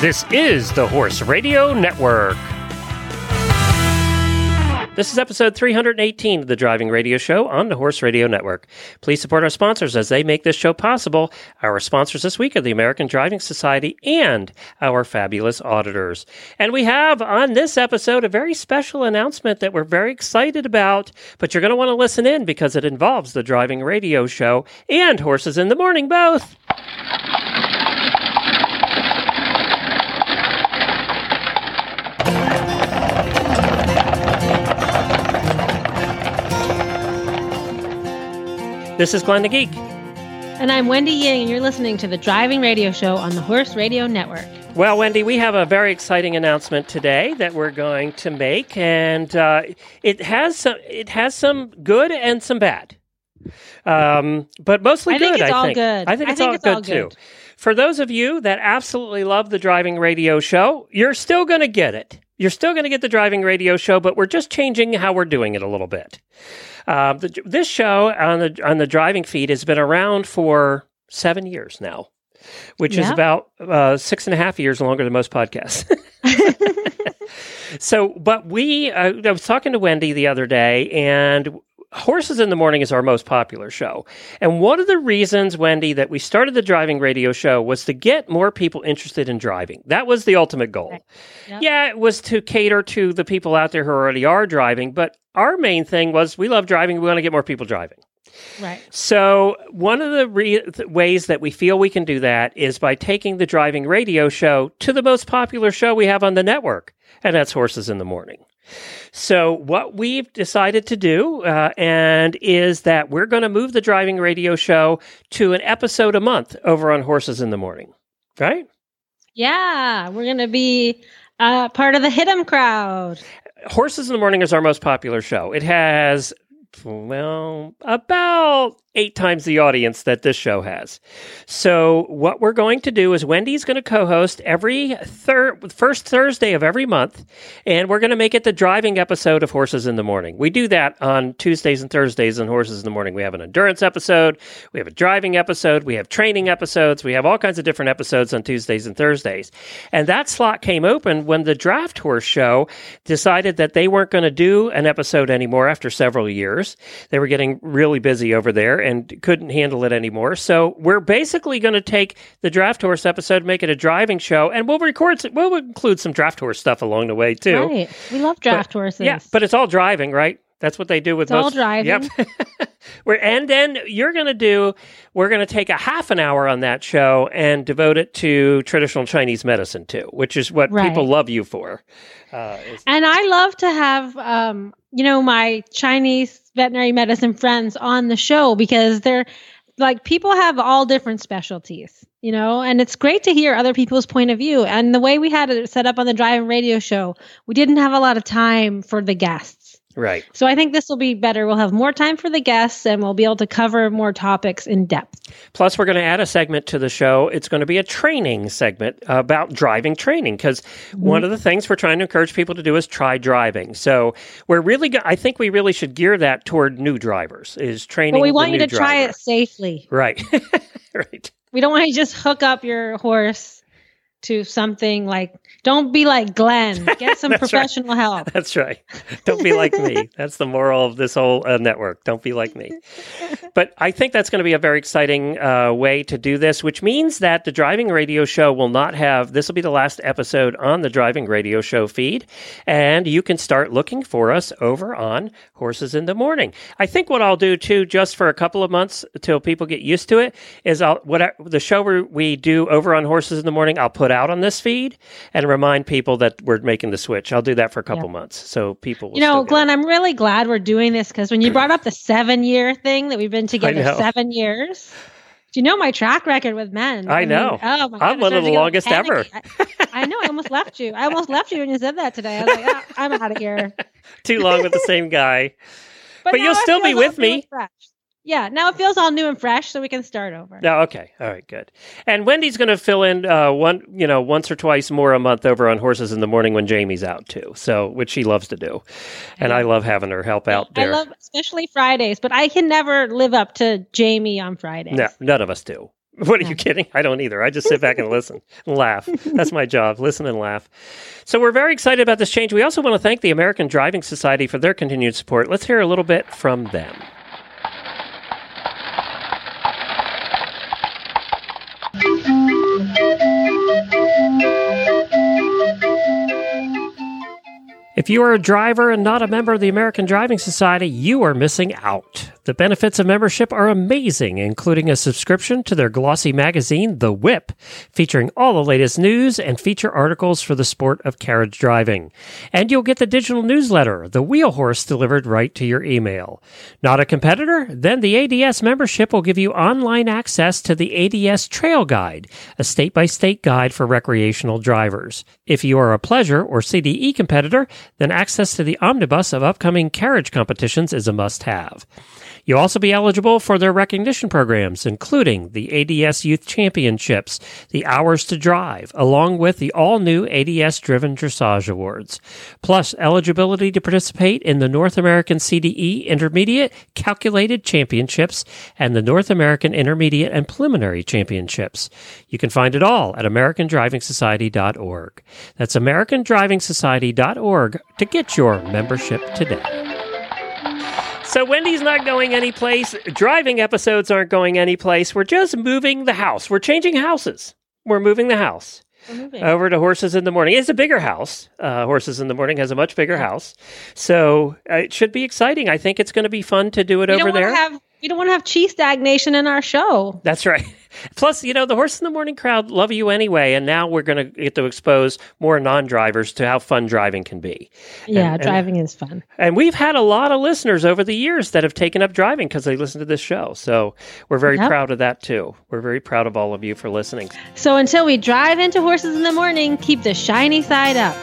This is the Horse Radio Network. This is episode 318 of the Driving Radio Show on the Horse Radio Network. Please support our sponsors as they make this show possible. Our sponsors this week are the American Driving Society and our fabulous auditors. And we have on this episode a very special announcement that we're very excited about, but you're going to want to listen in because it involves the Driving Radio Show and Horses in the Morning both. This is Glenn the Geek. And I'm Wendy Ying, and you're listening to the Driving Radio Show on the Horse Radio Network. Well, Wendy, we have a very exciting announcement today that we're going to make, and uh, it has some it has some good and some bad, um, but mostly I good. think it's I all think. good. I think I it's think all it's good all too. good. For those of you that absolutely love the driving radio show, you're still going to get it. You're still going to get the driving radio show, but we're just changing how we're doing it a little bit. Uh, the, this show on the on the driving feed has been around for seven years now, which is about uh, six and a half years longer than most podcasts. so, but we, uh, I was talking to Wendy the other day, and Horses in the Morning is our most popular show. And one of the reasons, Wendy, that we started the driving radio show was to get more people interested in driving. That was the ultimate goal. Yep. Yeah, it was to cater to the people out there who already are driving, but our main thing was we love driving, we want to get more people driving. Right. So, one of the re- ways that we feel we can do that is by taking the driving radio show to the most popular show we have on the network, and that's Horses in the Morning. So, what we've decided to do, uh, and is that we're going to move the driving radio show to an episode a month over on Horses in the Morning, right? Yeah, we're going to be uh, part of the Hit 'em crowd. Horses in the Morning is our most popular show. It has, well, about eight times the audience that this show has. So, what we're going to do is Wendy's going to co host every first Thursday of every month, and we're going to make it the driving episode of Horses in the Morning. We do that on Tuesdays and Thursdays on Horses in the Morning. We have an endurance episode, we have a driving episode, we have training episodes, we have all kinds of different episodes on Tuesdays and Thursdays. And that slot came open when the Draft Horse Show decided that they weren't going to do an episode anymore after several years. They were getting really busy over there and couldn't handle it anymore. So we're basically going to take the Draft Horse episode, make it a driving show, and we'll record. some- We'll include some Draft Horse stuff along the way too. Right. We love draft horses. Yeah, but it's all driving, right? That's what they do with It's all most. driving. Yep. And then you're going to do. We're going to take a half an hour on that show and devote it to traditional Chinese medicine too, which is what Right. people love you for. Uh, is- And I love to have, um, you know, my Chinese veterinary medicine friends on the show because they're like people have all different specialties, you know, and it's great to hear other people's point of view. And the way we had it set up on the driving radio show, we didn't have a lot of time for the guests. Right. So I think this will be better. We'll have more time for the guests and we'll be able to cover more topics in depth. Plus, we're going to add a segment to the show. It's going to be a training segment about driving training because one of the things we're trying to encourage people to do is try driving. So we're really, go- I think we really should gear that toward new drivers. Is training. But we want you to try it safely. Right. right. We don't want you to just hook up your horse to something like don't be like Glenn. Get some That's right. professional help. That's right. Don't be like me. That's the moral of this whole uh, network. Don't be like me. But I think that's going to be a very exciting uh, way to do this, which means that the driving radio show will not have, this will be the last episode on the driving radio show feed. And you can start looking for us over on Horses in the Morning. I think what I'll do too, just for a couple of months till people get used to it, is I'll, what I, the show we- we do over on Horses in the Morning, I'll put out on this feed and remind people that we're making the switch. I'll do that for a couple months. So people will You know, Glenn, I'm really glad we're doing this because when you brought up the seven year thing that we've been together seven years, do you know my track record with men? I know. oh my I'm one of the longest ever. I, I know. I almost left you. I almost left you when you said that today. I was like, ah, I'm out of here. too long with the same guy. But now you'll still be with me. Yeah, now it feels all new and fresh, so we can start over. No, okay, all right, good. And Wendy's going to fill in uh, one, you know, once or twice more a month over on Horses in the Morning when Jamie's out too. So, which she loves to do, and I love having her help out I there. love especially Fridays, but I can never live up to Jamie on Fridays. no, none of us do. What are you kidding? I don't either. I just sit back and listen and laugh. That's my job. Listen and laugh. So we're very excited about this change. We also want to thank the American Driving Society for their continued support. Let's hear a little bit from them. If you are a driver and not a member of the American Driving Society, you are missing out. The benefits of membership are amazing, including a subscription to their glossy magazine, The Whip, featuring all the latest news and feature articles for the sport of carriage driving. And you'll get the digital newsletter, The Wheel Horse, delivered right to your email. Not a competitor? Then the ADS membership will give you online access to the ADS Trail Guide, a state by state guide for recreational drivers. If you are a pleasure or CDE competitor, then access to the omnibus of upcoming carriage competitions is a must have. You'll also be eligible for their recognition programs, including the ADS Youth Championships, the Hours to Drive, along with the all new ADS Driven Dressage Awards, plus eligibility to participate in the North American CDE Intermediate Calculated Championships and the North American Intermediate and Preliminary Championships. You can find it all at AmericanDrivingSociety.org. That's AmericanDrivingSociety.org to get your membership today. So Wendy's not going anyplace. Driving episodes aren't going anyplace. We're just moving the house. We're changing houses. We're moving the house over to Horses in the Morning. It's a bigger house. Uh, Horses in the Morning has a much bigger house, so uh, it should be exciting. I think it's going to be fun to do it we over there. Have, we don't want to have cheese stagnation in our show. That's right. Plus, you know, the Horse in the Morning crowd love you anyway, and now we're going to get to expose more non-drivers to how fun driving can be. Yeah, and, driving and, is fun. And we've had a lot of listeners over the years that have taken up driving because they listen to this show. So we're very yep. proud of that too. We're very proud of all of you for listening. So until we drive into Horses in the Morning, keep the shiny side up.